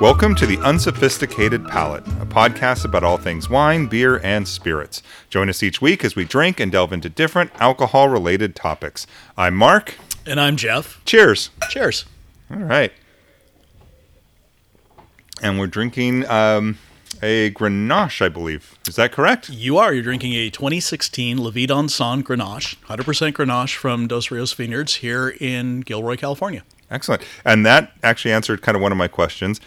Welcome to The Unsophisticated Palate, a podcast about all things wine, beer, and spirits. Join us each week as we drink and delve into different alcohol related topics. I'm Marc. And I'm Jeff. Cheers. Cheers. All right. And we're drinking um, a Grenache, I believe. Is that correct? You are. You're drinking a 2016 La Vie Dansante Grenache, 100% Grenache from Dos Rios Vineyards here in Gilroy, California. Excellent. And that actually answered kind of one of my questions.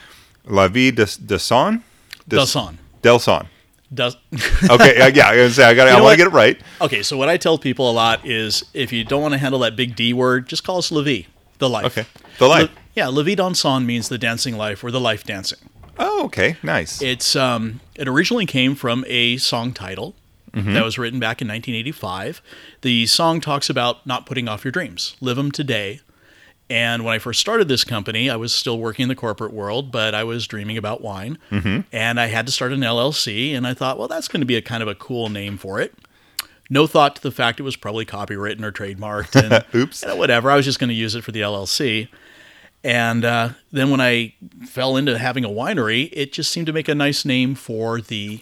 La Vie de, de Son? D'Anson. Del Son. Does Okay, uh, yeah, I, say, I, gotta, I want to what? get it right. okay, so what I tell people a lot is if you don't want to handle that big D word, just call us La Vie, the life. Okay. The life. La- yeah, La Vie Dansante means the dancing life or the life dancing. Oh, okay. Nice. It's um, it originally came from a song title that was written back in 1985. The song talks about not putting off your dreams, live them today. And when I first started this company, I was still working in the corporate world, but I was dreaming about wine, and I had to start an LLC. And I thought, well, that's going to be a kind of a cool name for it. No thought to the fact it was probably copywritten or trademarked, and Oops. know, whatever. I was just going to use it for the LLC. And uh, then when I fell into having a winery, it just seemed to make a nice name for the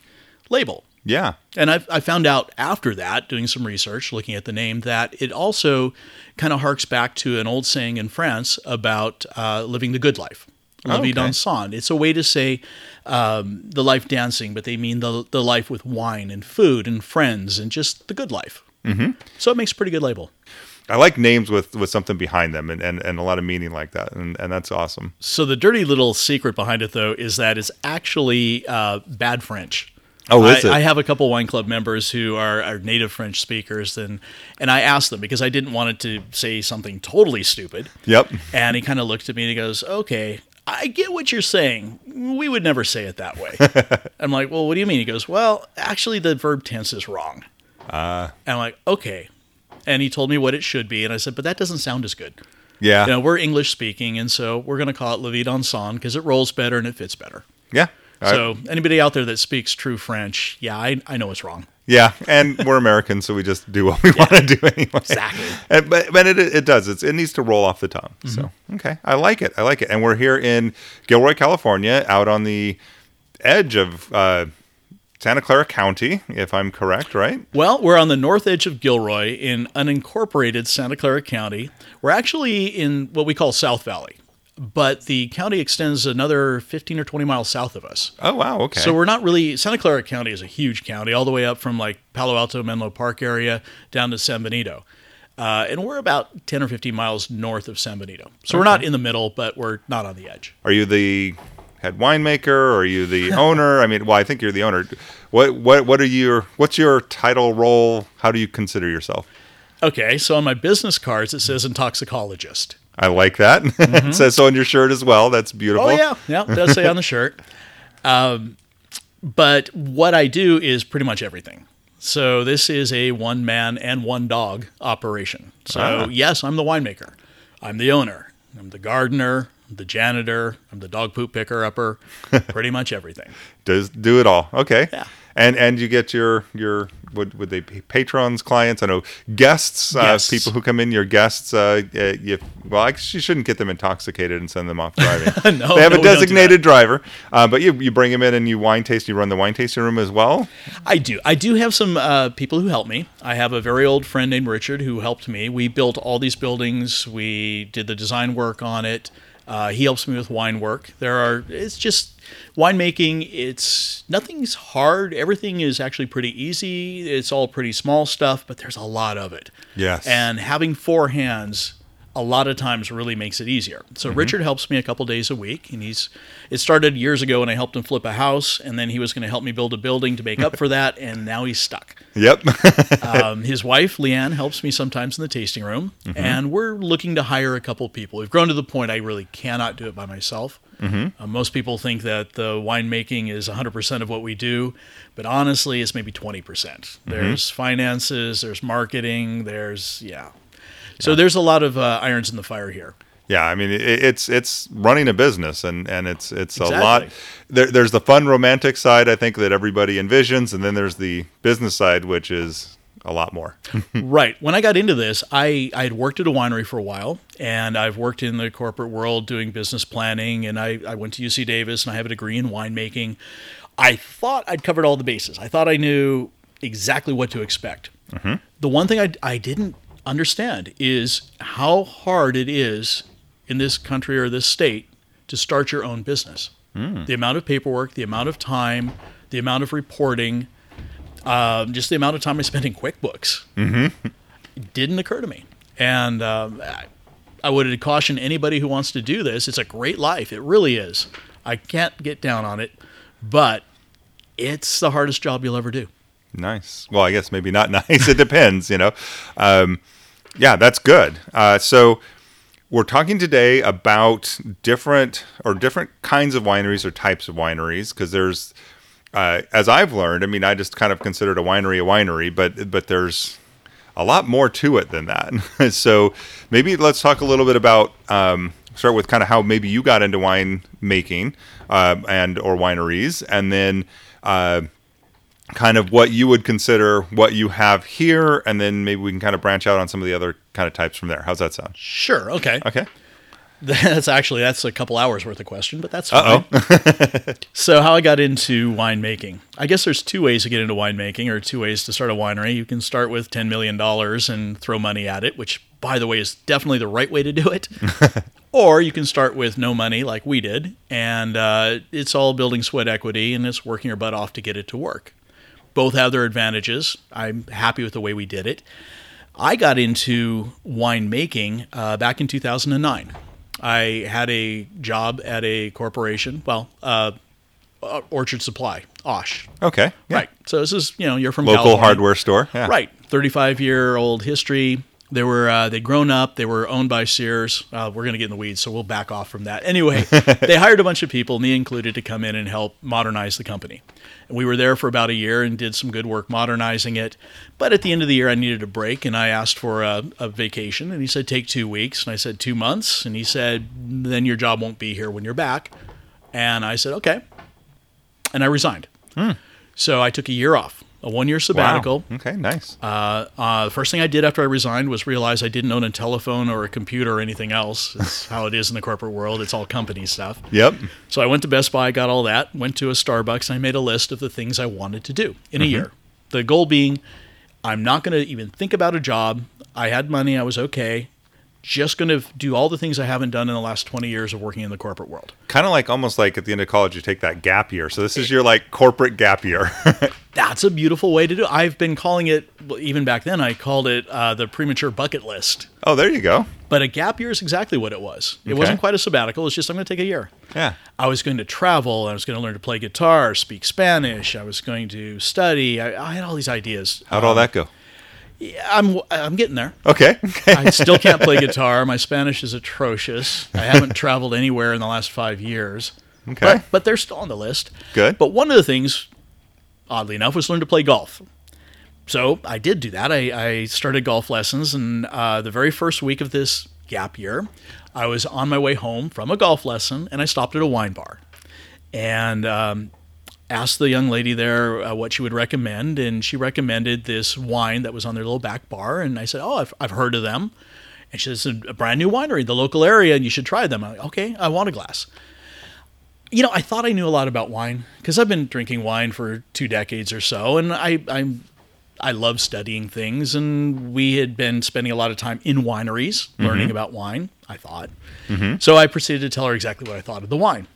label. Yeah. And I, I found out after that, doing some research, looking at the name, that it also kind of harks back to an old saying in France about uh, living the good life. La vie Okay. dansant. It's a way to say um, the life dancing, but they mean the, the life with wine and food and friends and just the good life. Mm-hmm. So it makes a pretty good label. I like names with, with something behind them and, and, and a lot of meaning like that. And, and that's awesome. So the dirty little secret behind it, though, is that it's actually uh, bad French. Oh, is I, it? I have a couple wine club members who are, are native French speakers, and and I asked them because I didn't want it to say something totally stupid. Yep. And he kind of looked at me and he goes, "Okay, I get what you're saying. We would never say it that way." I'm like, "Well, what do you mean?" He goes, "Well, actually, the verb tense is wrong." Uh, And I'm like, "Okay." And he told me what it should be, and I said, "But that doesn't sound as good." yeah. You know, we're English speaking, and so we're going to call it La Vie Dansante because it rolls better and it fits better. Yeah. I- So anybody out there that speaks true French, yeah, I, I know it's wrong. yeah. And we're Americans, so we just do what we want to do anyway. Exactly. And, but but it, it does. It's, it needs to roll off the tongue. So, okay. I like it. I like it. And we're here in Gilroy, California, out on the edge of uh, Santa Clara County, if I'm correct, right? Well, we're on the north edge of Gilroy in unincorporated Santa Clara County. We're actually in what we call South Valley, but the county extends another 15 or 20 miles south of us. Oh, wow. Okay. So we're not really Santa Clara County is a huge county, all the way up from like Palo Alto, Menlo Park area down to San Benito. Uh, and we're about 10 or 15 miles north of San Benito. So we're not in the middle, but we're not on the edge. Are you the head winemaker? Or are you the owner? I mean, well, I think you're the owner. What what what are your what's your title role? How do you consider yourself? Okay, so on my business cards it says intoxicologist. I like that. it says so on your shirt as well. That's beautiful. Oh yeah, yeah, it does say on the shirt. Um, but what I do is pretty much everything. So this is a one man and one dog operation. So Ah. yes, I'm the winemaker. I'm the owner. I'm the gardener. I'm the janitor. I'm the dog poop picker upper. pretty much everything. Does do it all. Okay. Yeah. And and you get your your would would they be patrons, clients? I know guests, uh, people who come in. Your guests. Uh, you, well, I guess you shouldn't get them intoxicated and send them off driving. No, they have no, a designated driver, uh, but you you bring them in and you wine taste. You run the wine tasting room as well. I do. I do have some uh, people who help me. I have a very old friend named Richard who helped me. We built all these buildings. We did the design work on it. Uh, he helps me with wine work. There are. It's just winemaking. It's nothing's hard. Everything is actually pretty easy. It's all pretty small stuff, but there's a lot of it. Yes. And having four hands a lot of times really makes it easier. So Richard helps me a couple days a week and he's it started years ago when I helped him flip a house and then he was going to help me build a building to make up for that and now he's stuck. Yep. Um, his wife Leanne helps me sometimes in the tasting room and we're looking to hire a couple people. We've grown to the point I really cannot do it by myself. Uh, most people think that the winemaking is 100% of what we do, but honestly, it's maybe 20%. There's finances, there's marketing, there's, yeah. So there's a lot of uh, irons in the fire here. Yeah, I mean it, it's it's running a business and and it's it's a lot. There, there's the fun romantic side I think that everybody envisions, and then there's the business side, which is a lot more. right. When I got into this, I, I had worked at a winery for a while, and I've worked in the corporate world doing business planning, and I, I went to UC Davis, and I have a degree in winemaking. I thought I'd covered all the bases. I thought I knew exactly what to expect. The one thing I, I didn't understand is how hard it is in this country or this state to start your own business. The amount of paperwork, the amount of time, the amount of reporting, um, just the amount of time I spent in QuickBooks didn't occur to me. And um, I, I would caution anybody who wants to do this. It's a great life. It really is. I can't get down on it, but it's the hardest job you'll ever do. Nice. Well, I guess maybe not nice. It depends, you know. Um, yeah, that's good. Uh, so we're talking today about different or different kinds of wineries or types of wineries because there's, uh, as I've learned, I mean, I just kind of considered a winery a winery, but but there's a lot more to it than that. so maybe let's talk a little bit about um, start with kind of how maybe you got into wine making uh, and or wineries, and then. Kind of what you would consider what you have here, and then maybe we can kind of branch out on some of the other kind of types from there. How's that sound? Sure. Okay. Okay. That's actually that's a couple hours worth of question, but that's fine. So how I got into winemaking? I guess there's two ways to get into winemaking, or two ways to start a winery. You can start with ten million dollars and throw money at it, which, by the way, is definitely the right way to do it. or you can start with no money, like we did, and uh, it's all building sweat equity and it's working your butt off to get it to work. Both have their advantages. I'm happy with the way we did it. I got into winemaking uh, back in 2009. I had a job at a corporation, well, uh, uh, Orchard Supply, Osh. Okay. Yeah. Right. So this is, you know, you're from Local California. hardware store. Yeah. Right. 35 year old history. They were uh, they'd grown up. They were owned by Sears. Uh, we're going to get in the weeds, so we'll back off from that. Anyway, they hired a bunch of people, me included, to come in and help modernize the company. We were there for about a year and did some good work modernizing it. But at the end of the year, I needed a break, and I asked for a, a vacation. And he said, "Take two weeks." And I said, two months." And he said, "Then your job won't be here when you're back." And I said, "Okay." And I resigned. Hmm. So I took a year off, a one year sabbatical. Wow. Okay. Nice. Uh, uh, the first thing I did after I resigned was realize I didn't own a telephone or a computer or anything else. It's how it is in the corporate world. It's all company stuff. yep. So I went to Best Buy, got all that, went to a Starbucks, and I made a list of the things I wanted to do in a year. The goal being, I'm not going to even think about a job. I had money, I was okay. Just going to do all the things I haven't done in the last 20 years of working in the corporate world. Kind of like almost like at the end of college, you take that gap year. So this is your like corporate gap year. That's a beautiful way to do it. I've been calling it, even back then, I called it uh, the premature bucket list. oh, there you go. But a gap year is exactly what it was. It Okay. wasn't quite a sabbatical. It's just I'm going to take a year. Yeah. I was going to travel. I was going to learn to play guitar, speak Spanish. I was going to study. I, I had all these ideas. How'd all that go? Yeah, I'm I'm getting there. Okay. I still can't play guitar. My Spanish is atrocious. I haven't traveled anywhere in the last five years. Okay. But, but they're still on the list. Good. But one of the things, oddly enough, was learn to play golf. So I did do that. I, I started golf lessons, and uh, the very first week of this gap year, I was on my way home from a golf lesson, and I stopped at a wine bar, and um, asked the young lady there uh, what she would recommend, and she recommended this wine that was on their little back bar, and I said, "Oh, I've, I've heard of them." And she said, "It's a brand new winery in the local area, and you should try them." I'm like, "Okay, I want a glass." you know, I thought I knew a lot about wine because I've been drinking wine for two decades or so, and I I'm I love studying things, and we had been spending a lot of time in wineries learning about wine. I thought, so I proceeded to tell her exactly what I thought of the wine,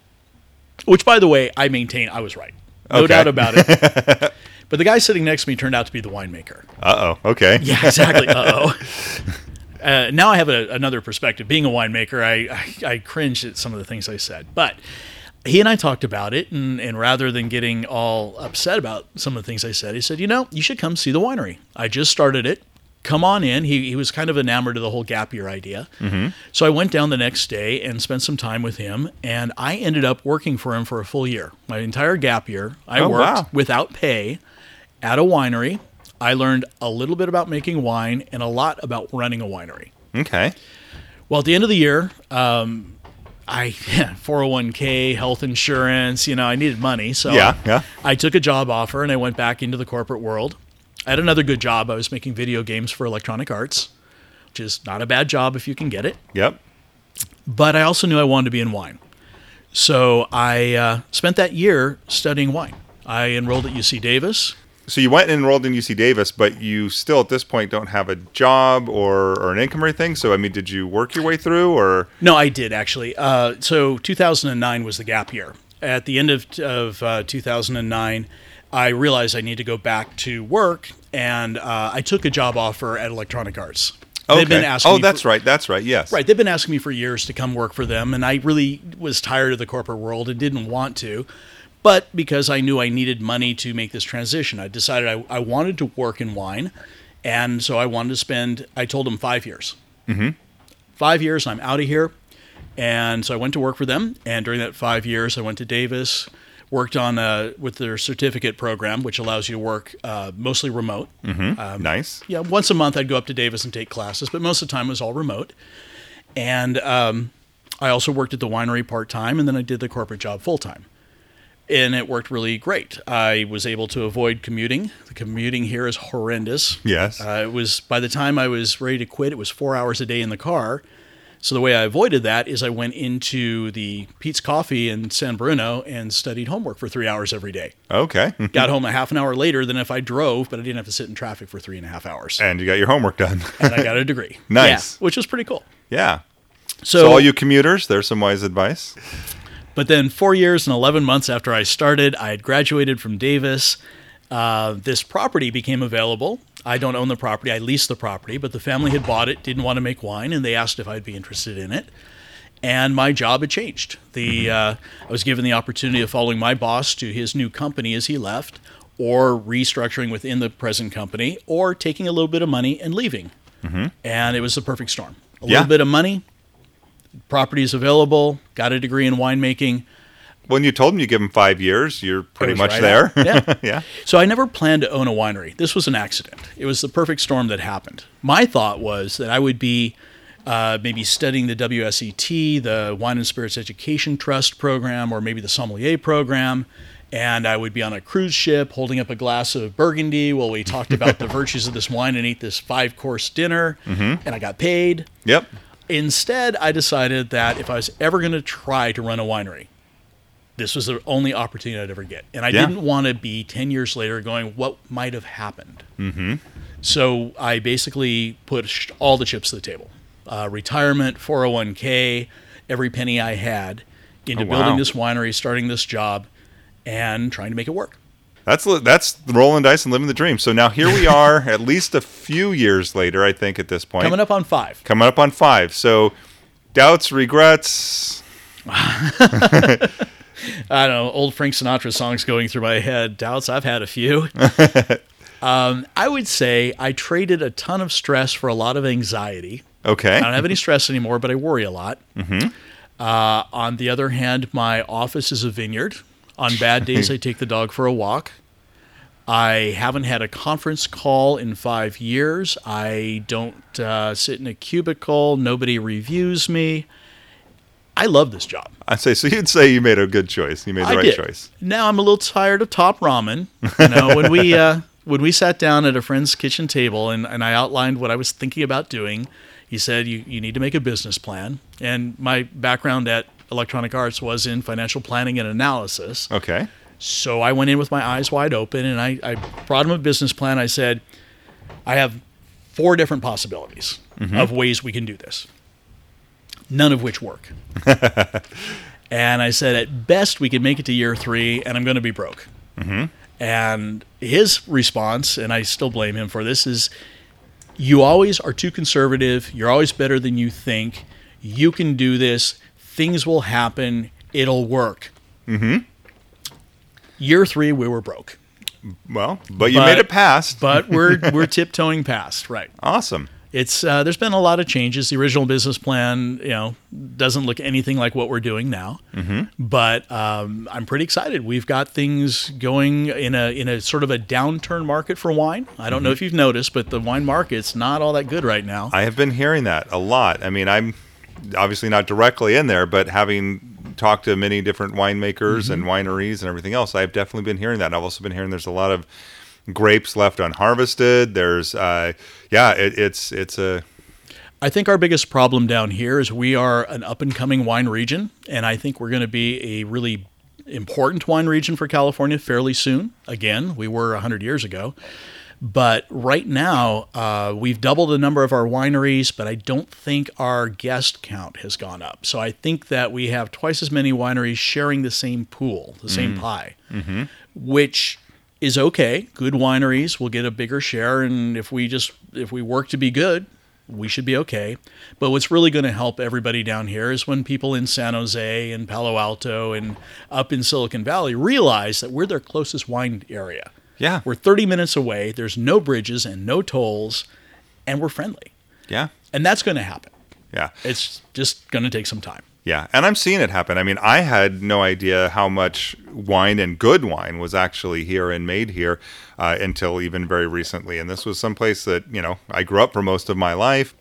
which, by the way, I maintain I was right, no Okay. doubt about it. but the guy sitting next to me turned out to be the winemaker. Uh oh. Okay. Yeah, exactly. Uh-oh. Uh, now I have a, another perspective. Being a winemaker, I, I I cringe at some of the things I said, but he and I talked about it, and, and rather than getting all upset about some of the things I said, he said, "You know, you should come see the winery. I just started it. Come on in." He he was kind of enamored of the whole gap year idea, so I went down the next day and spent some time with him, and I ended up working for him for a full year. My entire gap year, I Oh, worked wow. without pay at a winery. I learned a little bit about making wine and a lot about running a winery. Okay. Well, at the end of the year, um, I 401k, health insurance, you know, I needed money. So Yeah, yeah. I took a job offer and I went back into the corporate world. I had another good job. I was making video games for Electronic Arts, which is not a bad job if you can get it. Yep. But I also knew I wanted to be in wine. So I uh, spent that year studying wine. I enrolled at UC Davis. So you went and enrolled in UC Davis, but you still at this point don't have a job or, or an income or anything. So I mean, did you work your way through or? No, I did actually. Uh, so 2009 was the gap year. At the end of, of uh, 2009, I realized I need to go back to work, and uh, I took a job offer at Electronic Arts. Okay. They've been asking oh, that's for- right. That's right. Yes. Right. They've been asking me for years to come work for them, and I really was tired of the corporate world and didn't want to. But because I knew I needed money to make this transition, I decided I, I wanted to work in wine. And so I wanted to spend, I told them five years. Mm-hmm. Five years, I'm out of here. And so I went to work for them. And during that five years, I went to Davis, worked on uh, with their certificate program, which allows you to work uh, mostly remote. nice. Yeah, once a month I'd go up to Davis and take classes, but most of the time it was all remote. And um, I also worked at the winery part time, and then I did the corporate job full time. And it worked really great. I was able to avoid commuting. The commuting here is horrendous. Yes. Uh, it was by the time I was ready to quit, it was four hours a day in the car. So the way I avoided that is I went into the Peet's Coffee in San Bruno and studied homework for three hours every day. okay. Got home a half an hour later than if I drove, but I didn't have to sit in traffic for three and a half hours and you got your homework done. and I got a degree. Nice. Yeah, which was pretty cool. yeah. So, So all you commuters, there's some wise advice. but then four years and 11 months after I started, I had graduated from Davis. Uh, this property became available. I don't own the property, I leased the property, but the family had bought it, didn't want to make wine, and they asked if I'd be interested in it. And my job had changed. The uh, I was given the opportunity of following my boss to his new company as he left, or restructuring within the present company, or taking a little bit of money and leaving. And it was the perfect storm. A Yeah. little bit of money, properties available, got a degree in winemaking. When you told them you give them five years, you're pretty much right there. Yeah. yeah. So I never planned to own a winery. This was an accident. It was the perfect storm that happened. My thought was that I would be uh, maybe studying the WSET, the Wine and Spirits Education Trust program, or maybe the sommelier program. And I would be on a cruise ship holding up a glass of Burgundy while we talked about the virtues of this wine and ate this five course dinner. And I got paid. Yep. Instead, I decided that if I was ever going to try to run a winery, this was the only opportunity I'd ever get. And I Yeah. didn't want to be 10 years later going, what might have happened? Mm-hmm. So I basically pushed all the chips to the table uh, retirement, 401k, every penny I had into Oh, wow. building this winery, starting this job, and trying to make it work. That's that's rolling dice and living the dream. So now here we are, at least a few years later, I think at this point. Coming up on five. Coming up on five. So doubts, regrets. I don't know, old Frank Sinatra songs going through my head. Doubts, I've had a few. um, I would say I traded a ton of stress for a lot of anxiety. Okay. I don't have any stress anymore, but I worry a lot. Mm-hmm. Uh, on the other hand, my office is a vineyard. On bad days, I take the dog for a walk. I haven't had a conference call in five years. I don't uh, sit in a cubicle. Nobody reviews me. I love this job. I say so. You'd say you made a good choice. You made the I right did. choice. Now I'm a little tired of top ramen. You know, when we uh, when we sat down at a friend's kitchen table and, and I outlined what I was thinking about doing, he said you, you need to make a business plan. And my background at Electronic Arts was in financial planning and analysis. Okay. So I went in with my eyes wide open and I, I brought him a business plan. I said, I have four different possibilities of ways we can do this, none of which work. and I said, at best, we can make it to year three and I'm going to be broke. Mm-hmm. And his response, and I still blame him for this, is you always are too conservative. You're always better than you think. You can do this. Things will happen. It'll work. Mm-hmm. Year three, we were broke, Well, but you But- made it past. but we're we're tiptoeing past. Right. awesome. It's uh, there's been a lot of changes. The original business plan, you know, doesn't look anything like what we're doing now. Mm-hmm. But um, I'm pretty excited. We've got things going in a in a sort of a downturn market for wine. I don't know if you've noticed, but the wine market's not all that good right now. I have been hearing that a lot. I mean, I'm obviously not directly in there, but having talked to many different winemakers Mm-hmm. and wineries and everything else, I've definitely been hearing that. And I've also been hearing there's a lot of grapes left unharvested. There's, uh, yeah, it, it's it's a I think our biggest problem down here is we are an up and coming wine region, and I think we're going to be a really important wine region for California fairly soon. Again, we were 100 years ago. But right now, uh, we've doubled the number of our wineries, but I don't think our guest count has gone up. So I think that we have twice as many wineries sharing the same pool, the same pie, which is okay. Good wineries will get a bigger share, and if we just if we work to be good, we should be okay. But what's really going to help everybody down here is when people in San Jose and Palo Alto and up in Silicon Valley realize that we're their closest wine area. yeah, We're 30 minutes away. There's no bridges and no tolls, and we're friendly. yeah, And that's going to happen. yeah. It's just going to take some time. Yeah, and I'm seeing it happen. I mean, I had no idea how much wine and good wine was actually here and made here uh, until even very recently. And this was someplace that you know I grew up for most of my life.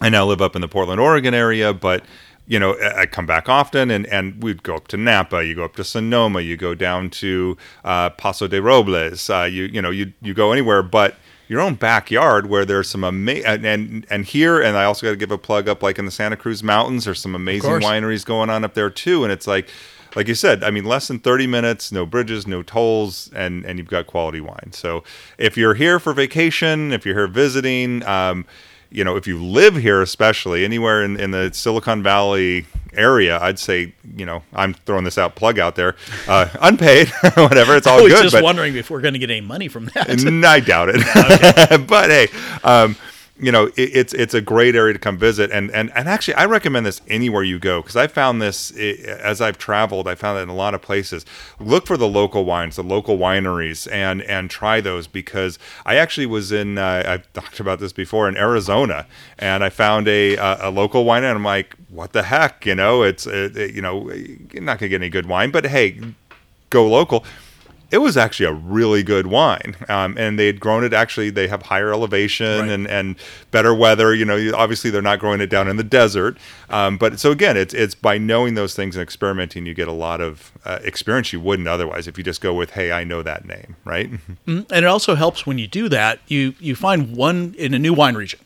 I now live up in the Portland, Oregon area, but you know I come back often, and and we'd go up to Napa, you go up to Sonoma, you go down to uh, Paso de Robles, uh, you you know you you go anywhere, but your own backyard where there's some amazing and, and and here and I also got to give a plug up like in the Santa Cruz Mountains there's some amazing wineries going on up there too and it's like like you said I mean less than 30 minutes no bridges no tolls and and you've got quality wine. So if you're here for vacation if you're here visiting um you know if you live here especially anywhere in, in the Silicon Valley area I'd say you know I'm throwing this out plug out there uh, unpaid whatever it's all I was good just wondering if we're going to get any money from that. I doubt it. but hey, um, you know, it, it's it's a great area to come visit, and and and actually, I recommend this anywhere you go because I found this as I've traveled. I found it in a lot of places. Look for the local wines, the local wineries, and and try those because I actually was in. Uh, I've talked about this before in Arizona, and I found a a, a local wine, and I'm like, what the heck, you know? It's it, it- you know, you're not gonna get any good wine, but hey, go local it was actually a really good wine um, and they had grown it actually they have higher elevation Right. and, and better weather you know obviously they're not growing it down in the desert um, but so again it's it's by knowing those things and experimenting you get a lot of uh, experience you wouldn't otherwise if you just go with hey i know that name right and it also helps when you do that. You you find one in a new wine region.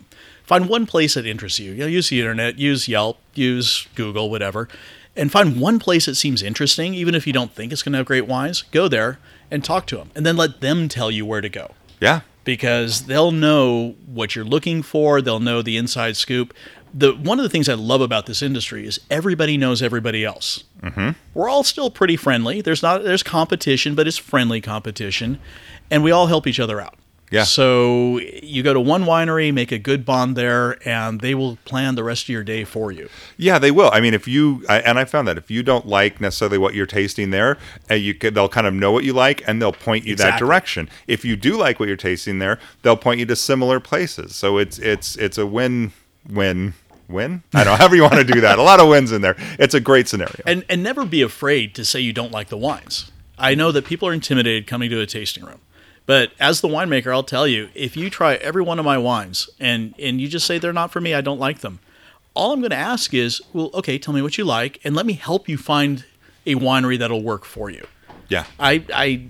Find one place that interests you. You know, use the internet, use Yelp, use Google, whatever, and find one place that seems interesting, even if you don't think it's going to have great wines. Go there and talk to them, and then let them tell you where to go yeah because they'll know what you're looking for. They'll know the inside scoop. The one of the things I love about this industry is everybody knows everybody else. Mm-hmm. We're all still pretty friendly. There's not there's competition, but it's friendly competition, and we all help each other out. Yeah. So you go to one winery, make a good bond there, and they will plan the rest of your day for you. Yeah, they will. I mean, if you I, and I found that if you don't like necessarily what you're tasting there, uh, you could, they'll kind of know what you like and they'll point you that direction. If you do like what you're tasting there, they'll point you to similar places. So it's it's it's a win win win. I don't know however you want to do that. A lot of wins in there. It's a great scenario. And and never be afraid to say you don't like the wines. I know that people are intimidated coming to a tasting room. But as the winemaker, I'll tell you, if you try every one of my wines and and you just say they're not for me, I don't like them. All I'm going to ask is, well, okay, tell me what you like and let me help you find a winery that'll work for you. yeah. I, I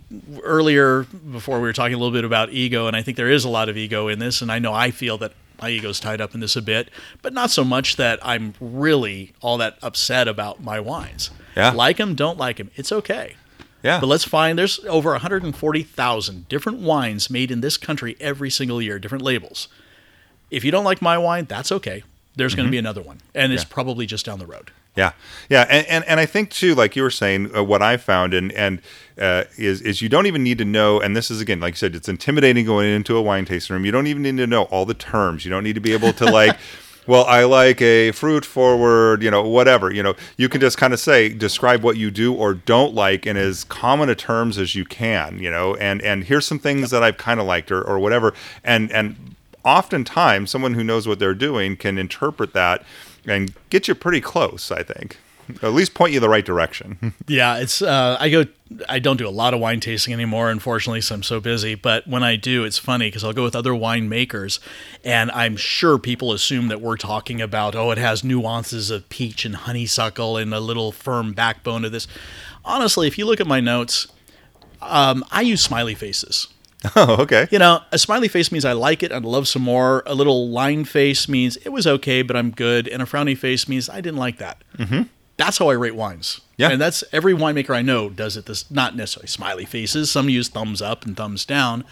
earlier before we were talking a little bit about ego, and I think there is a lot of ego in this, and I know I feel that my ego's tied up in this a bit, but not so much that I'm really all that upset about my wines. Yeah. Like them, don't like them. It's okay. Yeah. But let's find there's over 140,000 different wines made in this country every single year, different labels. If you don't like my wine, that's okay. There's going to be another one, and it's Mm-hmm. Probably just down the road. Yeah, yeah, and, and and I think too, like you were saying, uh, what I found and and uh, is is you don't even need to know. And this is again, like you said, it's intimidating going into a wine tasting room. You don't even need to know all the terms. You don't need to be able to like. Well, I like a fruit forward, you know, whatever. You know, you can just kind of say, describe what you do or don't like in as common a terms as you can, you know, and and here's some things that I've kind of liked or, or whatever. And and oftentimes someone who knows what they're doing can interpret that and get you pretty close, I think. At least point you the right direction. Yeah, it's uh, I go I don't do a lot of wine tasting anymore, unfortunately, so I'm so busy. But when I do, it's funny because I'll go with other winemakers, and I'm sure people assume that we're talking about oh, it has nuances of peach and honeysuckle and a little firm backbone of this. Honestly, if you look at my notes, um, I use smiley faces. Oh, okay. You know, a smiley face means I like it, I'd love some more. A little line face means it was okay, but I'm good. And a frowny face means I didn't like that. Mm-hmm. That's how I rate wines. Yeah. And that's every winemaker I know does it this, not necessarily smiley faces. Some use thumbs up and thumbs down,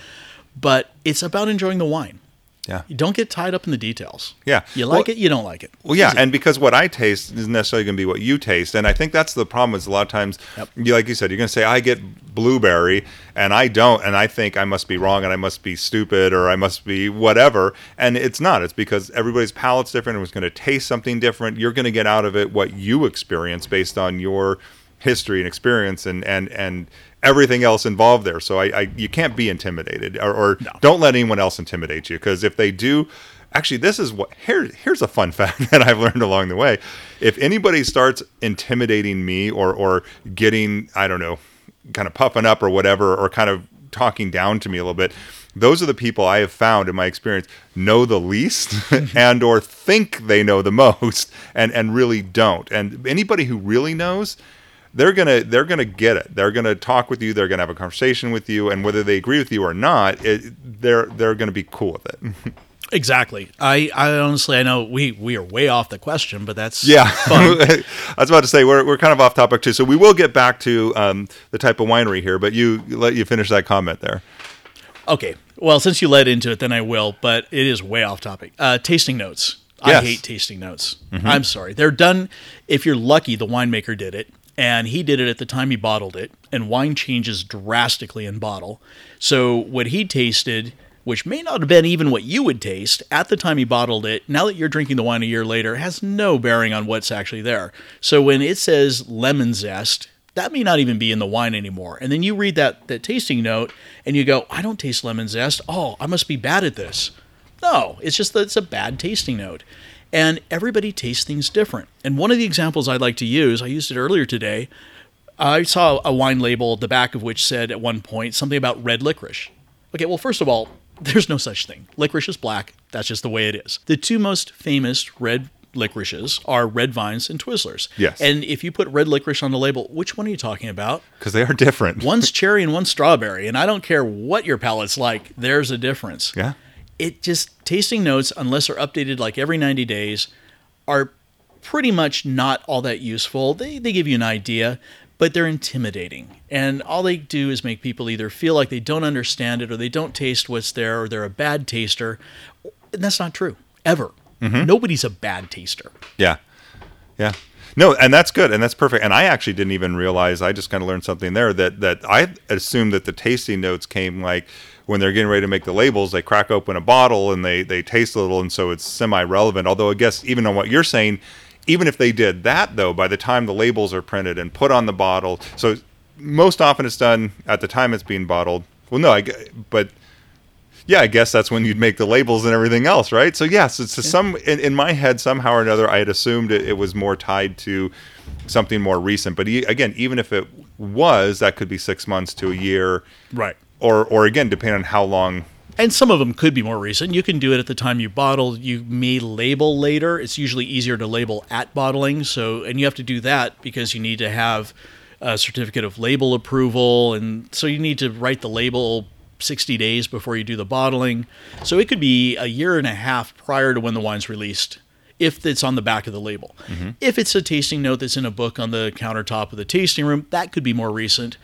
but it's about enjoying the wine. Yeah. You don't get tied up in the details. Yeah. You like Well- it, you don't like it. Well, yeah, and because what I taste isn't necessarily going to be what you taste, and I think that's the problem. Is a lot of times, Yep. you like you said, you're going to say I get blueberry, and I don't, and I think I must be wrong, and I must be stupid, or I must be whatever, and it's not. It's because everybody's palate's different, and it's going to taste something different. You're going to get out of it what you experience based on your history and experience, and and and everything else involved there. So I, I you can't be intimidated, or, or don't let anyone else intimidate you, because if they do actually this is what here here's a fun fact that I've learned along the way. If anybody starts intimidating me or or getting I don't know, kind of puffing up or whatever or kind of talking down to me a little bit, those are the people I have found in my experience know the least and or think they know the most and and really don't. And anybody who really knows they're gonna they're gonna get it. They're gonna talk with you. They're gonna have a conversation with you, and whether they agree with you or not, it, they're they're gonna be cool with it. Exactly. I, I honestly, I know we, we are way off the question, but that's Yeah, fun. I was about to say we're, we're kind of off topic too, so we will get back to um, the type of winery here. But you let you finish that comment there. Okay. Well, since you led into it, then I will, but it is way off topic. Uh, tasting notes. I hate tasting notes. I'm sorry. They're done. If you're lucky, the winemaker did it, and he did it at the time he bottled it, and wine changes drastically in bottle. So what he tasted, which may not have been even what you would taste at the time he bottled it, now that you're drinking the wine a year later, has no bearing on what's actually there. So when it says lemon zest, that may not even be in the wine anymore. And then you read that that tasting note and you go, I don't taste lemon zest. Oh, I must be bad at this. No, it's just that it's a bad tasting note. And everybody tastes things different. And one of the examples I'd like to use, I used it earlier today. I saw a wine label at the back of which said at one point something about red licorice. Okay, well, first of all, there's no such thing. Licorice is black. That's just the way it is. The two most famous red licorices are red vines and Twizzlers. Yes. And if you put red licorice on the label, which one are you talking about? Because they are different. One's cherry and one's strawberry. And I don't care what your palate's like, there's a difference Yeah. It just tasting notes unless they're updated like every 90 days are pretty much not all that useful. They, they give you an idea but they're intimidating. And all they do is make people either feel like they don't understand it or they don't taste what's there or they're a bad taster. And that's not true. Ever. Mm-hmm. Nobody's a bad taster. Yeah. Yeah. No, and that's good and that's perfect. And I actually didn't even realize I just kind of learned something there that that I assumed that the tasting notes came like when they're getting ready to make the labels, they crack open a bottle and they they taste a little and so it's semi-relevant. Although I guess even on what you're saying, even if they did that though, by the time the labels are printed and put on the bottle, so most often it's done at the time it's being bottled. Well, no, I but yeah, I guess that's when you'd make the labels and everything else, right? So yes, it's some in, in my head somehow or another I had assumed it, it was more tied to something more recent. But e- again, even if it was, that could be six months to a year, right or or again, depending on how long. and some of them could be more recent. You can do it at the time you bottle. You may label later. It's usually easier to label at bottling. So, and you have to do that because you need to have a certificate of label approval, and so you need to write the label 60 days before you do the bottling. So it could be a year and a half prior to when the wine's released. If it's on the back of the label. Mm-hmm. If it's a tasting note that's in a book on the countertop of the tasting room, that could be more recent.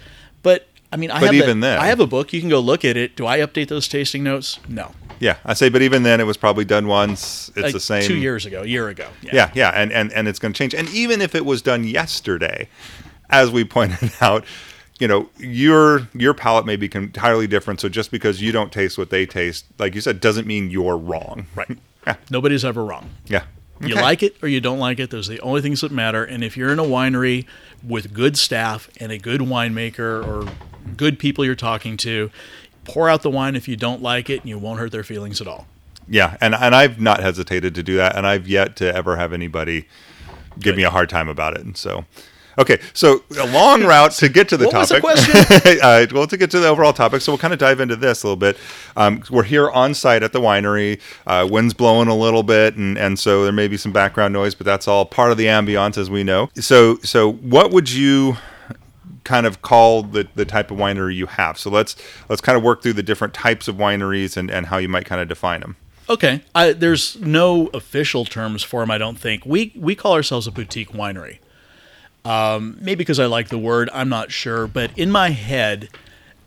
But I mean, I But have even the- then- I have a book. You can go look at it. Do I update those tasting notes? No. Yeah, I say, but even then, it was probably done once. It's Like the same. two years ago, a year ago. Yeah, yeah, and and and it's going to change. And even if it was done yesterday, as we pointed out, you know, your your palate may be entirely different. So just because you don't taste what they taste, like you said, doesn't mean you're wrong. Right. Yeah. Nobody's ever wrong. Yeah. You like it or you don't like it. Those are the only things that matter. And if you're in a winery with good staff and a good winemaker or good people you're talking to, pour out the wine if you don't like it and you won't hurt their feelings at all. Yeah, and and I've not hesitated to do that, and I've yet to ever have anybody give me a hard time about it. And so, okay, so a long route to get to the What was the topic. question? uh, well, to get to the overall topic, so we'll kind of dive into this a little bit. Um, we're here on site at the winery. Uh, wind's blowing a little bit, and and so there may be some background noise, but that's all part of the ambiance, as we know. So so what would you kind of call the, the type of winery you have. So let's let's kind of work through the different types of wineries and, and how you might kind of define them. Okay, I, there's no official terms for them. I don't think we we call ourselves a boutique winery. Um, maybe because I like the word, I'm not sure. But in my head,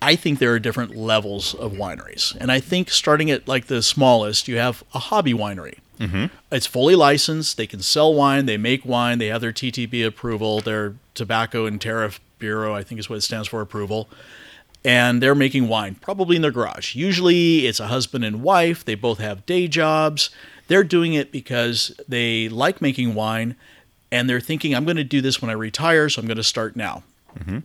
I think there are different levels of wineries, and I think starting at like the smallest, you have a hobby winery. Mm-hmm. It's fully licensed. They can sell wine. They make wine. They have their TTB approval, their Tobacco and Tariff Bureau, I think is what it stands for, approval. And they're making wine, probably in their garage. Usually it's a husband and wife. They both have day jobs. They're doing it because they like making wine and they're thinking, I'm going to do this when I retire, so I'm going to start now. Mm-hmm.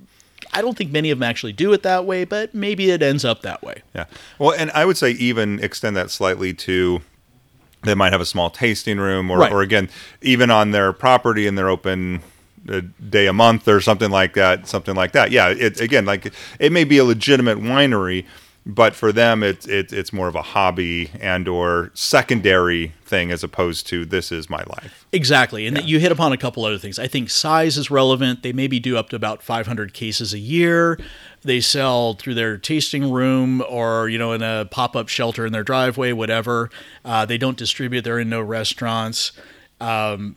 I don't think many of them actually do it that way, but maybe it ends up that way. Yeah. Well, and I would say even extend that slightly to they might have a small tasting room or, Right. or again even on their property and they're open a day a month or something like that something like that yeah it again like it may be a legitimate winery but for them it's it, it's more of a hobby and or secondary thing as opposed to this is my life Exactly. And you hit upon a couple other things. I think size is relevant. They maybe do up to about 500 cases a year. They sell through their tasting room or, you know, in a pop up shelter in their driveway, whatever. Uh, they don't distribute, they're in no restaurants. Um,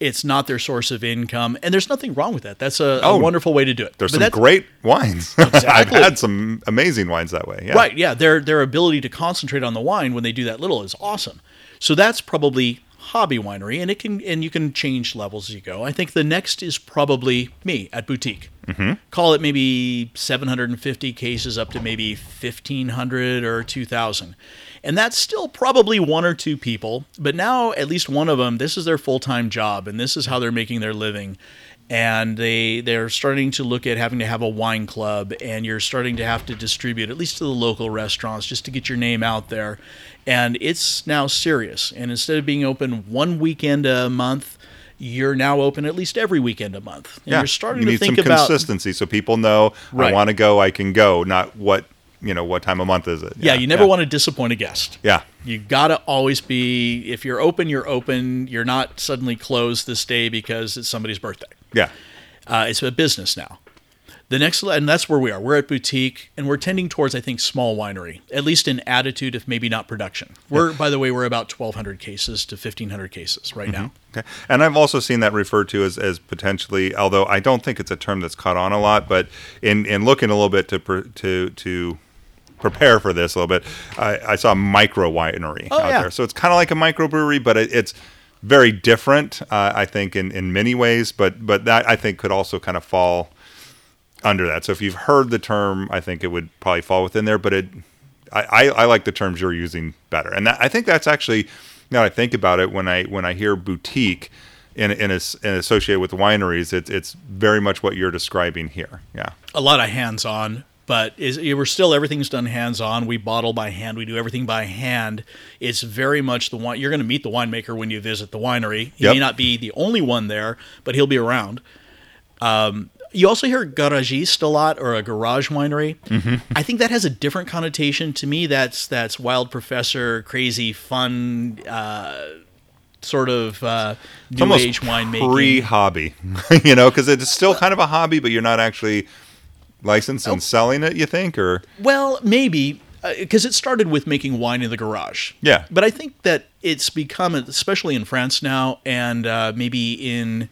it's not their source of income. And there's nothing wrong with that. That's a, a Oh, wonderful way to do it. there's But some great wines i've had some amazing wines that way yeah Right, yeah. Their their ability to concentrate on the wine when they do that little is awesome. So that's probably hobby winery, and it can and you can change levels as you go. I think the next is probably me at boutique. Mm-hmm. Call it maybe 750 cases up to maybe 1500 or 2000. And that's still probably one or two people, but now at least one of them, this is their full-time job and this is how they're making their living. And they they're starting to look at having to have a wine club and you're starting to have to distribute at least to the local restaurants just to get your name out there. And it's now serious. And instead of being open one weekend a month you're now open at least every weekend a month. And yeah you're starting you to think some about consistency so people know Right. i want to go i can go not what you know what time of month is it yeah, you never want to disappoint a guest yeah You gotta always be if you're open, you're open. You're not suddenly closed this day because it's somebody's birthday. yeah Uh, it's a business now. The next, and that's where we are. We're at boutique, and we're tending towards, I think, small winery, at least in attitude, if maybe not production. We're, by the way, we're about 1,200 cases to 1,500 cases right now. Okay. And I've also seen that referred to as, as potentially, although I don't think it's a term that's caught on a lot, but in, in looking a little bit to to to prepare for this a little bit, I, I saw micro winery Oh, out yeah. there. So it's kind of like a microbrewery, but it, it's very different, uh, I think, in, in many ways. But but that I think could also kind of fall under that. So if you've heard the term, I think it would probably fall within there. But it, I, I, I like the terms you're using better, and that, I think that's actually now that I think about it when I when I hear boutique in in, as, in associated with wineries, it's it's very much what you're describing here. Yeah. A lot of hands on, but is, we're still, everything's done hands on. We bottle by hand, we do everything by hand. It's very much the wine. You're going to meet the winemaker when you visit the winery. He Yep. may not be the only one there, but he'll be around. Um, you also hear garagiste a lot or a garage winery. Mm-hmm. I think that has a different connotation to me. That's that's wild professor, crazy, fun, uh, sort of uh, new age winemaking. pre-hobby, you know, because it's still kind of a hobby, but you're not actually licensed Oh. and selling it. You think, or Well, maybe because it started with making wine in the garage. Yeah. But I think that it's become, especially in France now, and uh, maybe in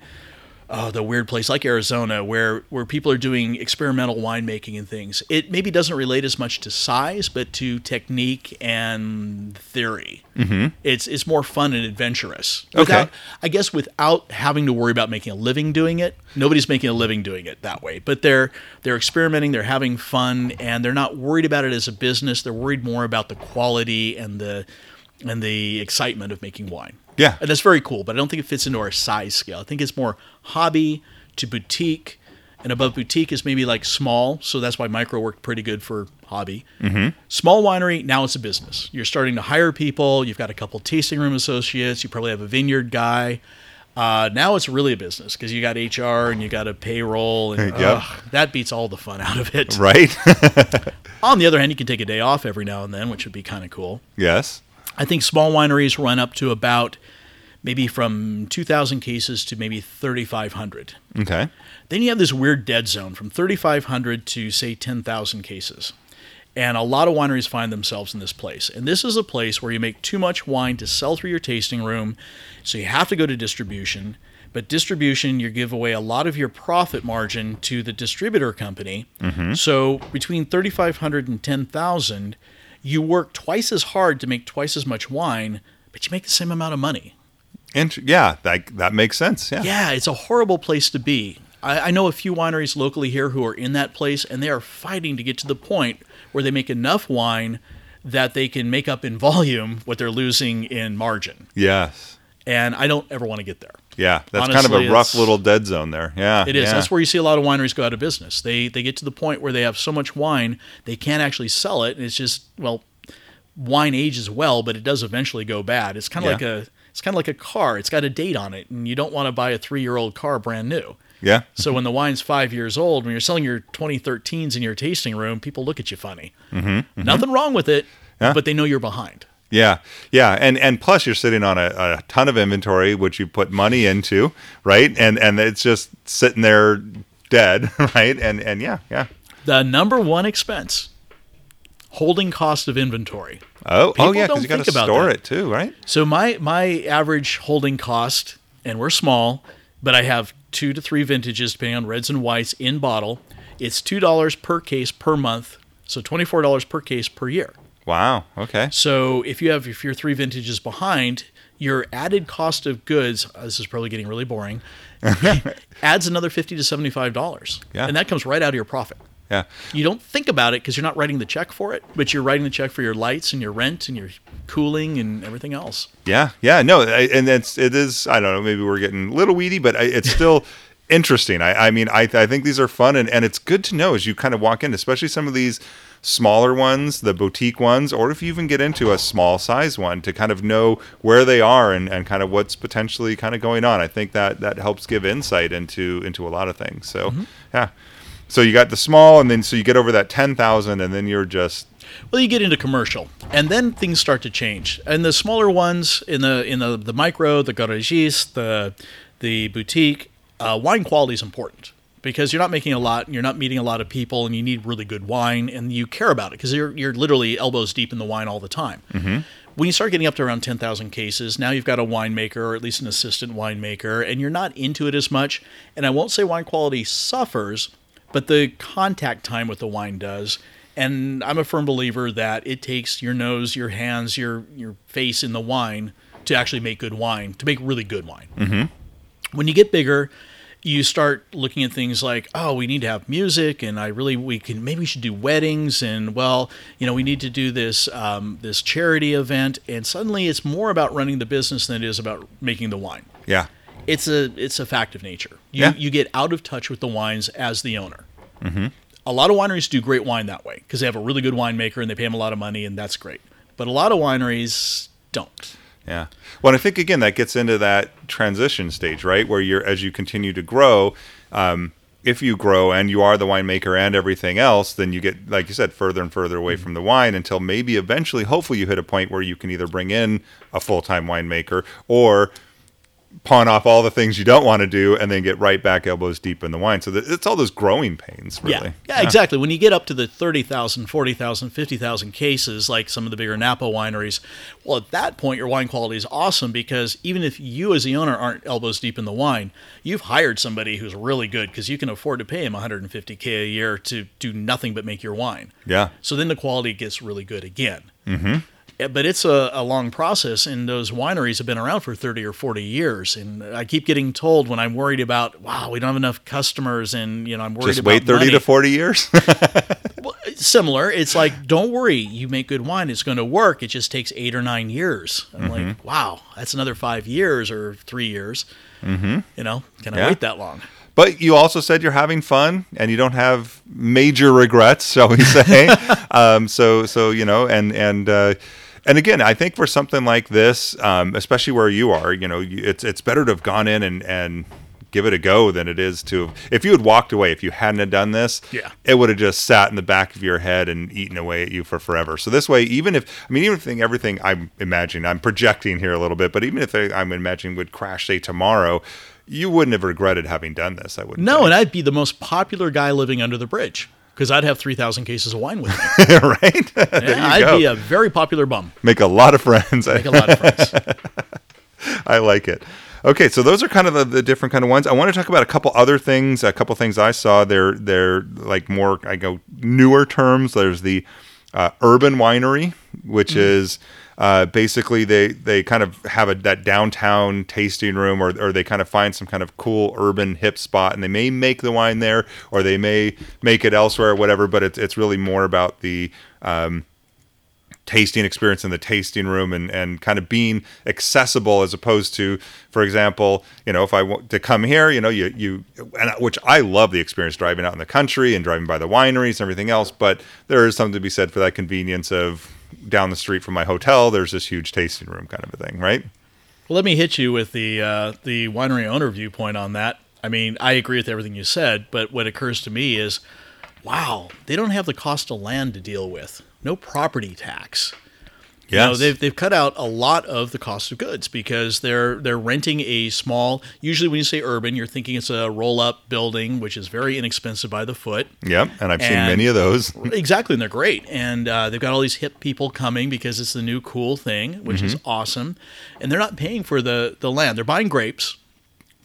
oh, the weird place like Arizona, where where people are doing experimental winemaking and things. It maybe doesn't relate as much to size, but to technique and theory. Mm-hmm. It's it's more fun and adventurous. Okay. I guess without having to worry about making a living doing it. Nobody's making a living doing it that way. But they're they're experimenting, they're having fun, and they're not worried about it as a business. They're worried more about the quality and the and the excitement of making wine. Yeah. And that's very cool, but I don't think it fits into our size scale. I think it's more hobby to boutique, and above boutique is maybe like small. So that's why micro worked pretty good for hobby. Mm-hmm. Small winery, now it's a business. You're starting to hire people. You've got a couple tasting room associates. You probably have a vineyard guy. Uh, now it's really a business because you got HR and you got a payroll, and Yep. ugh, that beats all the fun out of it. right? On the other hand, you can take a day off every now and then, which would be kind of cool. yes. I think small wineries run up to about maybe from 2,000 cases to maybe 3,500. Okay. Then you have this weird dead zone from 3,500 to, say, 10,000 cases. And a lot of wineries find themselves in this place. And this is a place where you make too much wine to sell through your tasting room. So you have to go to distribution. But distribution, you give away a lot of your profit margin to the distributor company. Mm-hmm. So between 3,500 and 10,000, you work twice as hard to make twice as much wine, but you make the same amount of money. Yeah, that that makes sense. Yeah. Yeah, it's a horrible place to be. I, I know a few wineries locally here who are in that place, and they are fighting to get to the point where they make enough wine that they can make up in volume what they're losing in margin. Yes. And I don't ever want to get there. Yeah. That's kind of a rough little dead zone there. Yeah. It is. Yeah. That's where you see a lot of wineries go out of business. They they get to the point where they have so much wine they can't actually sell it, and it's just well, wine ages well, but it does eventually go bad. It's kind of Yeah. like a it's kind of like a car. It's got a date on it, and you don't want to buy a three year old car brand new. yeah. So when the wine's five years old, when you're selling your 2013s in your tasting room, people look at you funny. Mm-hmm, Nothing wrong with it, Yeah. but they know you're behind. Yeah, yeah, and and plus you're sitting on a, a ton of inventory which you put money into, right? And and it's just sitting there dead, right? And and yeah, yeah. The number one expense, holding cost of inventory. Oh, oh People yeah, don't because you got to think about store that. it too, right? So my my average holding cost, and we're small, but I have two to three vintages depending on reds and whites in bottle. It's two dollars per case per month, so twenty four dollars per case per year. Wow. Okay. So if you have if you're three vintages behind, your added cost of goods uh, this is probably getting really boring adds another 50 to 75 dollars Yeah. and that comes right out of your profit Yeah. you don't think about it because you're not writing the check for it but you're writing the check for your lights and your rent and your cooling and everything else Yeah, yeah, no, I, and it's it is. I don't know. Maybe we're getting a little weedy, but I, it's still interesting. I, I mean, I I think these are fun, and and it's good to know as you kind of walk in, especially some of these smaller ones, the boutique ones, or if you even get into a small size one, to kind of know where they are and, and kind of what's potentially kind of going on. I think that that helps give insight into into a lot of things. So mm-hmm. yeah. So you got the small, and then so you get over that ten thousand, and then you're just well you get into commercial and then things start to change. And the smaller ones in the in the the micro the garages the the boutique uh, wine quality is important because you're not making a lot and you're not meeting a lot of people and you need really good wine and you care about it because you're, you're literally elbows deep in the wine all the time. When you start getting up to around 10,000 cases, now you've got a winemaker or at least an assistant winemaker, and you're not into it as much. And I won't say wine quality suffers, but the contact time with the wine does. And I'm a firm believer that it takes your nose, your hands, your your face in the wine to actually make good wine, to make really good wine. Mm-hmm. When you get bigger, you start looking at things like, oh, we need to have music, and I really we can maybe we should do weddings, and well, you know, we need to do this um, this charity event, and suddenly it's more about running the business than it is about making the wine. yeah, It's a it's a fact of nature. You Yeah. you get out of touch with the wines as the owner. Mm-hmm. A lot of wineries do great wine that way because they have a really good winemaker and they pay him a lot of money, and that's great. But a lot of wineries don't. Yeah. Well, I think again that gets into that transition stage, right? Where you're as you continue to grow, um, if you grow and you are the winemaker and everything else, then you get, like you said, further and further away from the wine until maybe eventually, hopefully, you hit a point where you can either bring in a full time winemaker or pawn off all the things you don't want to do and then get right back elbows deep in the wine. So that, it's all those growing pains, really. Yeah, yeah, exactly. When you get up to the 30,000, 40,000, 50,000 cases, like some of the bigger Napa wineries, well, at that point, your wine quality is awesome because even if you as the owner aren't elbows deep in the wine, you've hired somebody who's really good because you can afford to pay him 150K a year to do nothing but make your wine. Yeah. So then the quality gets really good again. Mm-hmm. But it's a, a long process, and those wineries have been around for 30 or 40 years. And I keep getting told when I'm worried about, wow, we don't have enough customers, and you know, I'm worried Just about wait 30 money. to 40 years. Well, similar. It's like, don't worry, you make good wine, it's going to work. It just takes eight or nine years. I'm Mm-hmm. like, wow, that's another five years or three years. Mm-hmm. You know, can I Yeah. wait that long? But you also said you're having fun and you don't have major regrets, shall we say? um, so, so you know, and and uh, and again, I think for something like this, um, especially where you are, you know, it's it's better to have gone in and and give it a go than it is to if you had walked away if you hadn't have done this. Yeah. it would have just sat in the back of your head and eaten away at you for forever. So this way, even if I mean, even if everything I'm imagining, I'm projecting here a little bit, but even if I'm imagining would crash say tomorrow, you wouldn't have regretted having done this. I wouldn't. No, say. and I'd be the most popular guy living under the bridge because I'd have 3,000 cases of wine with me. right? Yeah, I'd go. be a very popular bum. Make a lot of friends. Make a lot of friends. I like it. Okay, so those are kind of the, the different kind of ones. I want to talk about a couple other things. A couple things I saw. They're they're like more I go newer terms. There's the uh, urban winery, which is uh, basically they they kind of have a that downtown tasting room, or or they kind of find some kind of cool urban hip spot, and they may make the wine there, or they may make it elsewhere, or whatever. But it's it's really more about the um, tasting experience in the tasting room and, and kind of being accessible as opposed to for example you know if i want to come here you know you you and which i love the experience driving out in the country and driving by the wineries and everything else but there is something to be said for that convenience of down the street from my hotel there's this huge tasting room kind of a thing right Well, let me hit you with the uh, the winery owner viewpoint on that. I mean, I agree with everything you said, but what occurs to me is, wow, they don't have the cost of land to deal with. No property tax. You know, they've they've cut out a lot of the cost of goods because they're they're renting a small. Usually, when you say urban, you're thinking it's a roll up building, which is very inexpensive by the foot. yep and i've seen many of those Exactly, and they're great. And uh, they've got all these hip people coming because it's the new cool thing, which is Mm-hmm. awesome. And they're not paying for the, the land. They're buying grapes,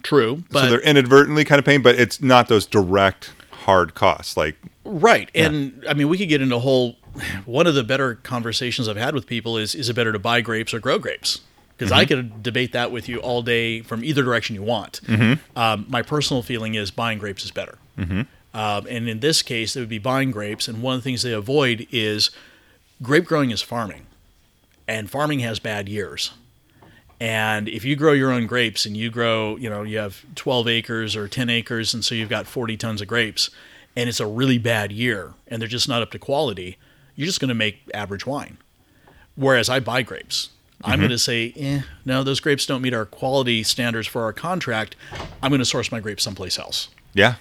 true, but so they're inadvertently kind of paying but it's not those direct hard costs like right. And I mean, we could get into a whole. One of the better conversations I've had with people is: is it better to buy grapes or grow grapes? Because I could debate that with you all day from either direction you want. Um, my personal feeling is buying grapes is better. Um, and in this case, it would be buying grapes. And one of the things they avoid is grape growing is farming, and farming has bad years. And if you grow your own grapes and you grow, you know, you have 12 acres or 10 acres, and so you've got 40 tons of grapes, and it's a really bad year and they're just not up to quality, you're just going to make average wine. Whereas I buy grapes. I'm going to say, eh, no, those grapes don't meet our quality standards for our contract. I'm going to source my grapes someplace else. yeah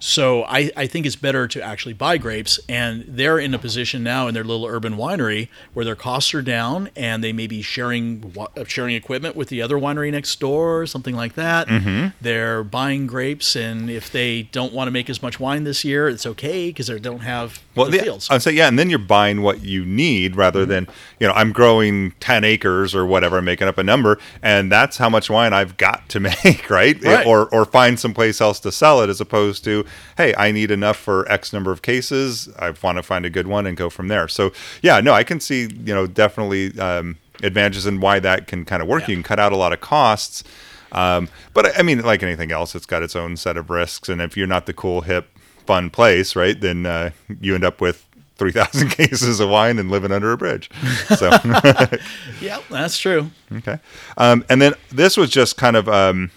So I, I think it's better to actually buy grapes, and they're in a position now in their little urban winery where their costs are down, and they may be sharing uh, sharing equipment with the other winery next door, or something like that. Mm-hmm. They're buying grapes, and if they don't want to make as much wine this year, it's okay because they don't have well, the fields. I'd say yeah, and then you're buying what you need rather Mm-hmm. than you know I'm growing ten acres or whatever, I'm making up a number, and that's how much wine I've got to make, right? Right. Or or find someplace else to sell it, as opposed to hey, I need enough for X number of cases. I want to find a good one and go from there. So yeah, no, I can see you know definitely um, advantages and why that can kind of work. Yeah. You can cut out a lot of costs. Um, but I mean, like anything else, it's got its own set of risks. And if you're not the cool, hip, fun place, right, then uh, you end up with 3,000 cases of wine and living under a bridge. So, yeah, that's true. okay. Um, and then this was just kind of, um,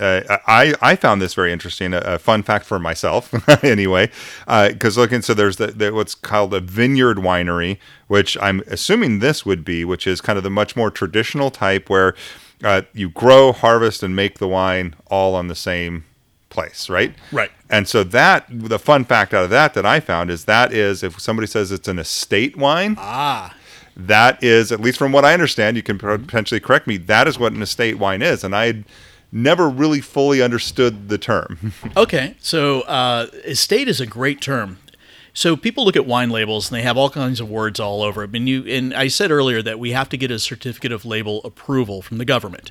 uh, I, I found this very interesting. A, a fun fact for myself, anyway, because looking, so there's the, the, what's called a vineyard winery, which I'm assuming this would be, which is kind of the much more traditional type where uh, you grow, harvest, and make the wine all on the same place, right? Right. And so that the fun fact out of that that I found is that is if somebody says it's an estate wine, Ah, that is at least from what I understand, you can potentially correct me. That is what an estate wine is, and I never really fully understood the term. Okay, so uh, estate is a great term. So people look at wine labels and they have all kinds of words all over it. And you and I said earlier that we have to get a certificate of label approval from the government.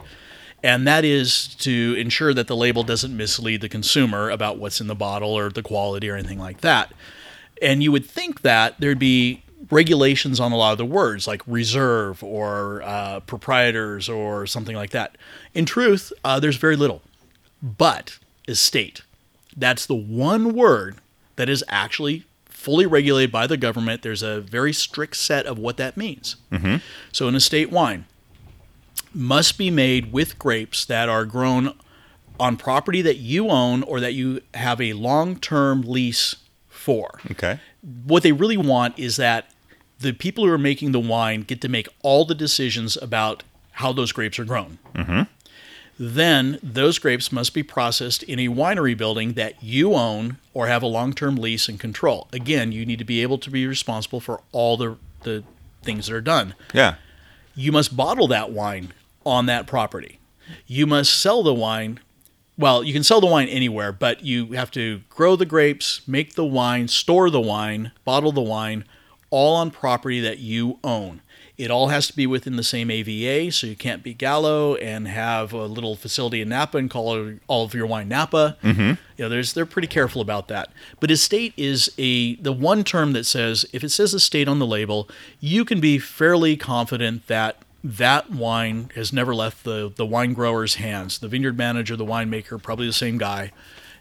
And that is to ensure that the label doesn't mislead the consumer about what's in the bottle or the quality or anything like that. And you would think that there'd be regulations on a lot of the words, like reserve or uh, proprietors or something like that. In truth, uh, there's very little. But estate, that's the one word that is actually fully regulated by the government. There's a very strict set of what that means. So, an estate wine must be made with grapes that are grown on property that you own or that you have a long term lease for. okay. What they really want is that the people who are making the wine get to make all the decisions about how those grapes are grown. Mm-hmm. then those grapes must be processed in a winery building that you own or have a long-term lease and control. Again, you need to be able to be responsible for all the the things that are done. Yeah. You must bottle that wine on that property. You must sell the wine. Well, you can sell the wine anywhere, but you have to grow the grapes, make the wine, store the wine, bottle the wine, all on property that you own. It all has to be within the same AVA, so you can't be Gallo and have a little facility in Napa and call all of your wine Napa. Mm-hmm. You know, there's they're pretty careful about that. But estate is a the one term that says if it says estate on the label, you can be fairly confident that that wine has never left the the wine grower's hands. The vineyard manager, the winemaker, probably the same guy,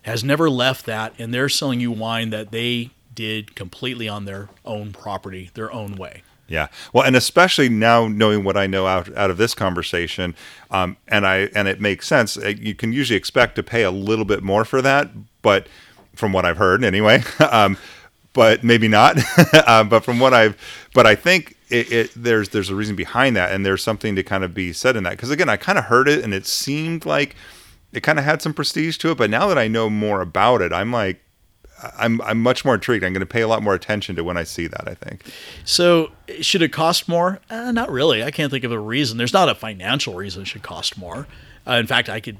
has never left that, and they're selling you wine that they did completely on their own property, their own way. Yeah. Well, and especially now knowing what I know out out of this conversation, um, and I and it makes sense. uh, You can usually expect to pay a little bit more for that, but from what I've heard, anyway. um, but maybe not. uh, but from what I've, but I think it, it there's there's a reason behind that, and there's something to kind of be said in that. Because again, I kind of heard it, and it seemed like it kind of had some prestige to it. But now that I know more about it, I'm like. I'm I'm much more intrigued. I'm going to pay a lot more attention to when I see that. I think. So, should it cost more? Uh, not really. I can't think of a reason. There's not a financial reason it should cost more. Uh, in fact, I could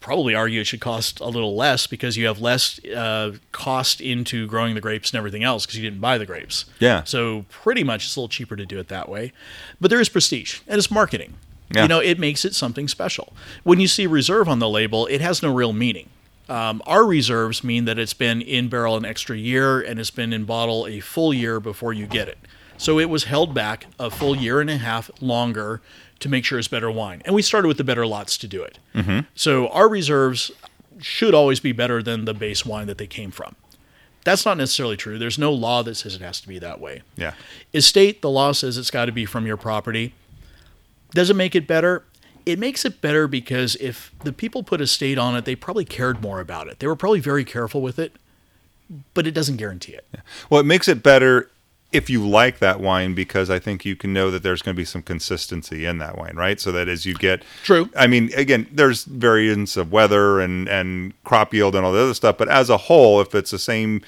probably argue it should cost a little less because you have less uh, cost into growing the grapes and everything else because you didn't buy the grapes. Yeah. So, pretty much it's a little cheaper to do it that way. But there is prestige and it's marketing. Yeah. You know, it makes it something special. When you see reserve on the label, it has no real meaning. Um, our reserves mean that it's been in barrel an extra year and it's been in bottle a full year before you get it. So it was held back a full year and a half longer to make sure it's better wine. And we started with the better lots to do it. Mm-hmm. So our reserves should always be better than the base wine that they came from. That's not necessarily true. There's no law that says it has to be that way. Yeah. Estate, the law says it's got to be from your property. Does it make it better? It makes it better because if the people put a state on it, they probably cared more about it. They were probably very careful with it, but it doesn't guarantee it. Well, it makes it better if you like that wine because I think you can know that there's going to be some consistency in that wine, right? So that as you get True. I mean, again, there's variance of weather and and crop yield and all the other stuff, but as a whole, if it's the same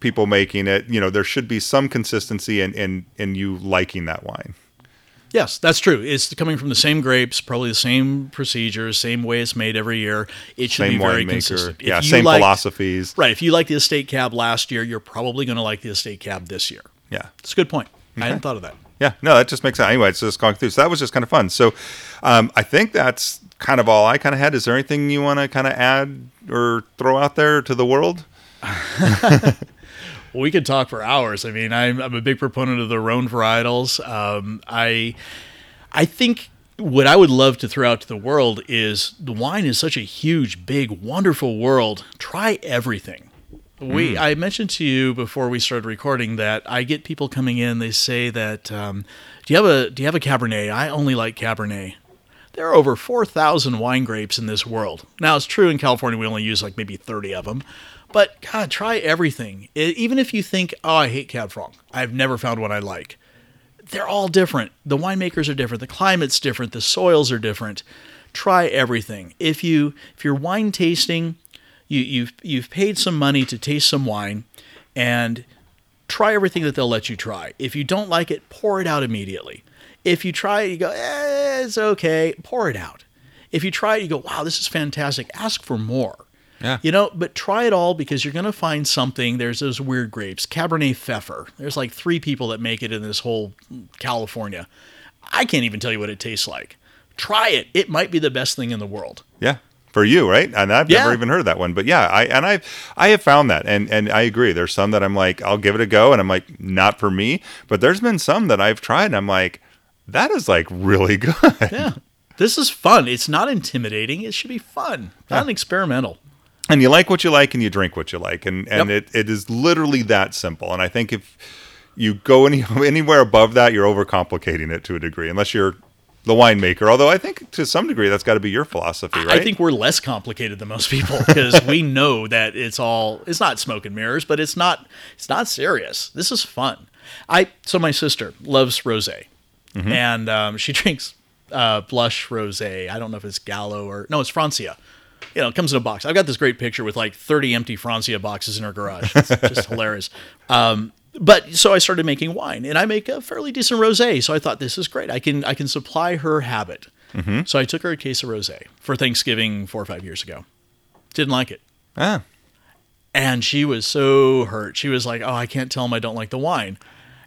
people making it, you know, there should be some consistency in in in you liking that wine. Yes, that's true. It's coming from the same grapes, probably the same procedures, same way it's made every year. It should Same be very winemaker, consistent. If yeah, same liked- philosophies. Right. If you like the estate cab last year, you're probably going to like the estate cab this year. Yeah. It's a good point. I hadn't thought of that. Yeah, no, that just makes sense. Anyway, it's just going through. So that was just kind of fun. So um, I think that's kind of all I kind of had. Is there anything you want to kind of add or throw out there to the world? Well, we could talk for hours. I mean, I'm, I'm a big proponent of the Rhone varietals. Um, I, I think what I would love to throw out to the world is the wine is such a huge, big, wonderful world. Try everything. We, I mentioned to you before we started recording that I get people coming in. They say that, um, do you have a do you have a Cabernet? I only like Cabernet. There are over 4,000 wine grapes in this world. Now, it's true in California, we only use like maybe 30 of them. But God, try everything. I- even if you think, oh, I hate Cab Franc, I've never found one I like. They're all different. The winemakers are different. The climate's different. The soils are different. Try everything. If you if you're wine tasting, you, you've you've paid some money to taste some wine, and try everything that they'll let you try. If you don't like it, pour it out immediately. If you try it, you go, eh, it's okay, pour it out. If you try it, you go, wow, this is fantastic. Ask for more. Yeah. You know, but try it all because you're going to find something. There's those weird grapes, Cabernet Pfeffer. There's like three people that make it in this whole California. I can't even tell you what it tastes like. Try it. It might be the best thing in the world. Yeah. For you, right? And I've never even heard of that one, but yeah, I and I I have found that, and and I agree. There's some that I'm like, I'll give it a go, and I'm like, not for me. But there's been some that I've tried, and I'm like, that is like really good. Yeah. This is fun. It's not intimidating. It should be fun, not experimental. And you like what you like and you drink what you like and and Yep. it, it is literally that simple and i think if you go any anywhere above that you're overcomplicating it to a degree unless you're the winemaker although i think to some degree that's got to be your philosophy right I think we're less complicated than most people because we know that it's all it's not smoke and mirrors, but it's not it's not serious. This is fun. I so my sister loves rosé, and um, she drinks uh, blush rosé. I don't know if it's Gallo or no, it's Franzia. You know, it comes in a box. I've got this great picture with like 30 empty Franzia boxes in her garage. It's just hilarious. Um, but so I started making wine, and I make a fairly decent rosé. So I thought this is great. I can I can supply her habit. So I took her a case of rosé for Thanksgiving four or five years ago. Didn't like it. Ah, And she was so hurt. She was like, "Oh, I can't tell him I don't like the wine."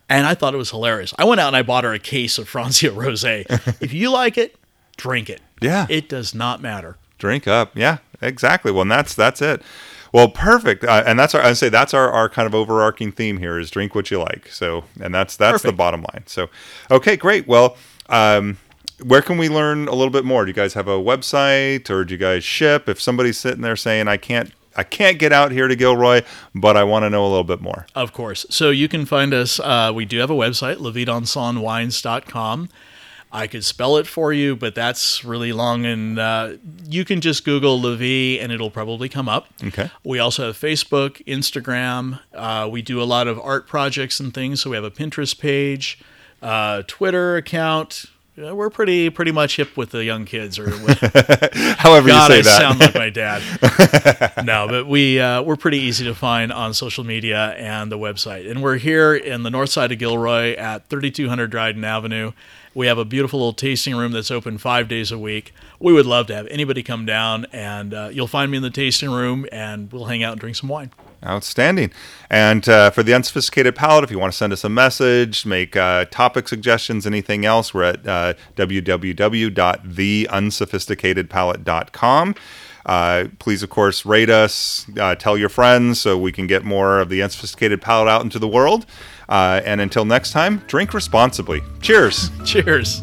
And I thought it was hilarious. I went out and I bought her a case of Franzia Rosé. if you like it, drink it. Yeah. It does not matter. Drink up. Yeah, exactly. Well, and that's that's it. Well, perfect. Uh, and that's our I'd say that's our, our kind of overarching theme here is drink what you like. So, and that's that's the bottom line. So, okay, great. Well, um, where can we learn a little bit more? Do you guys have a website or do you guys ship? If somebody's sitting there saying I can't I can't get out here to Gilroy, but I want to know a little bit more. Of course. So you can find us. Uh, we do have a website, levidensonwines.com. I could spell it for you, but that's really long. And uh, you can just Google La Vie and it'll probably come up. Okay. We also have Facebook, Instagram. Uh, we do a lot of art projects and things. So we have a Pinterest page, uh, Twitter account. Uh, We're pretty pretty much hip with the young kids, or with, However God, you I say that. sound like my dad. no, but we uh, we're pretty easy to find on social media and the website. And we're here in the north side of Gilroy at 3200 Dryden Avenue. We have a beautiful little tasting room that's open five days a week. We would love to have anybody come down, and uh, you'll find me in the tasting room, and we'll hang out and drink some wine. Outstanding. And uh, for the unsophisticated palate, if you want to send us a message, make uh, topic suggestions, anything else, we're at uh, www.theunsophisticatedpalate.com. Uh, please, of course, rate us, uh, tell your friends so we can get more of the unsophisticated palate out into the world. Uh, and until next time, drink responsibly. Cheers. Cheers.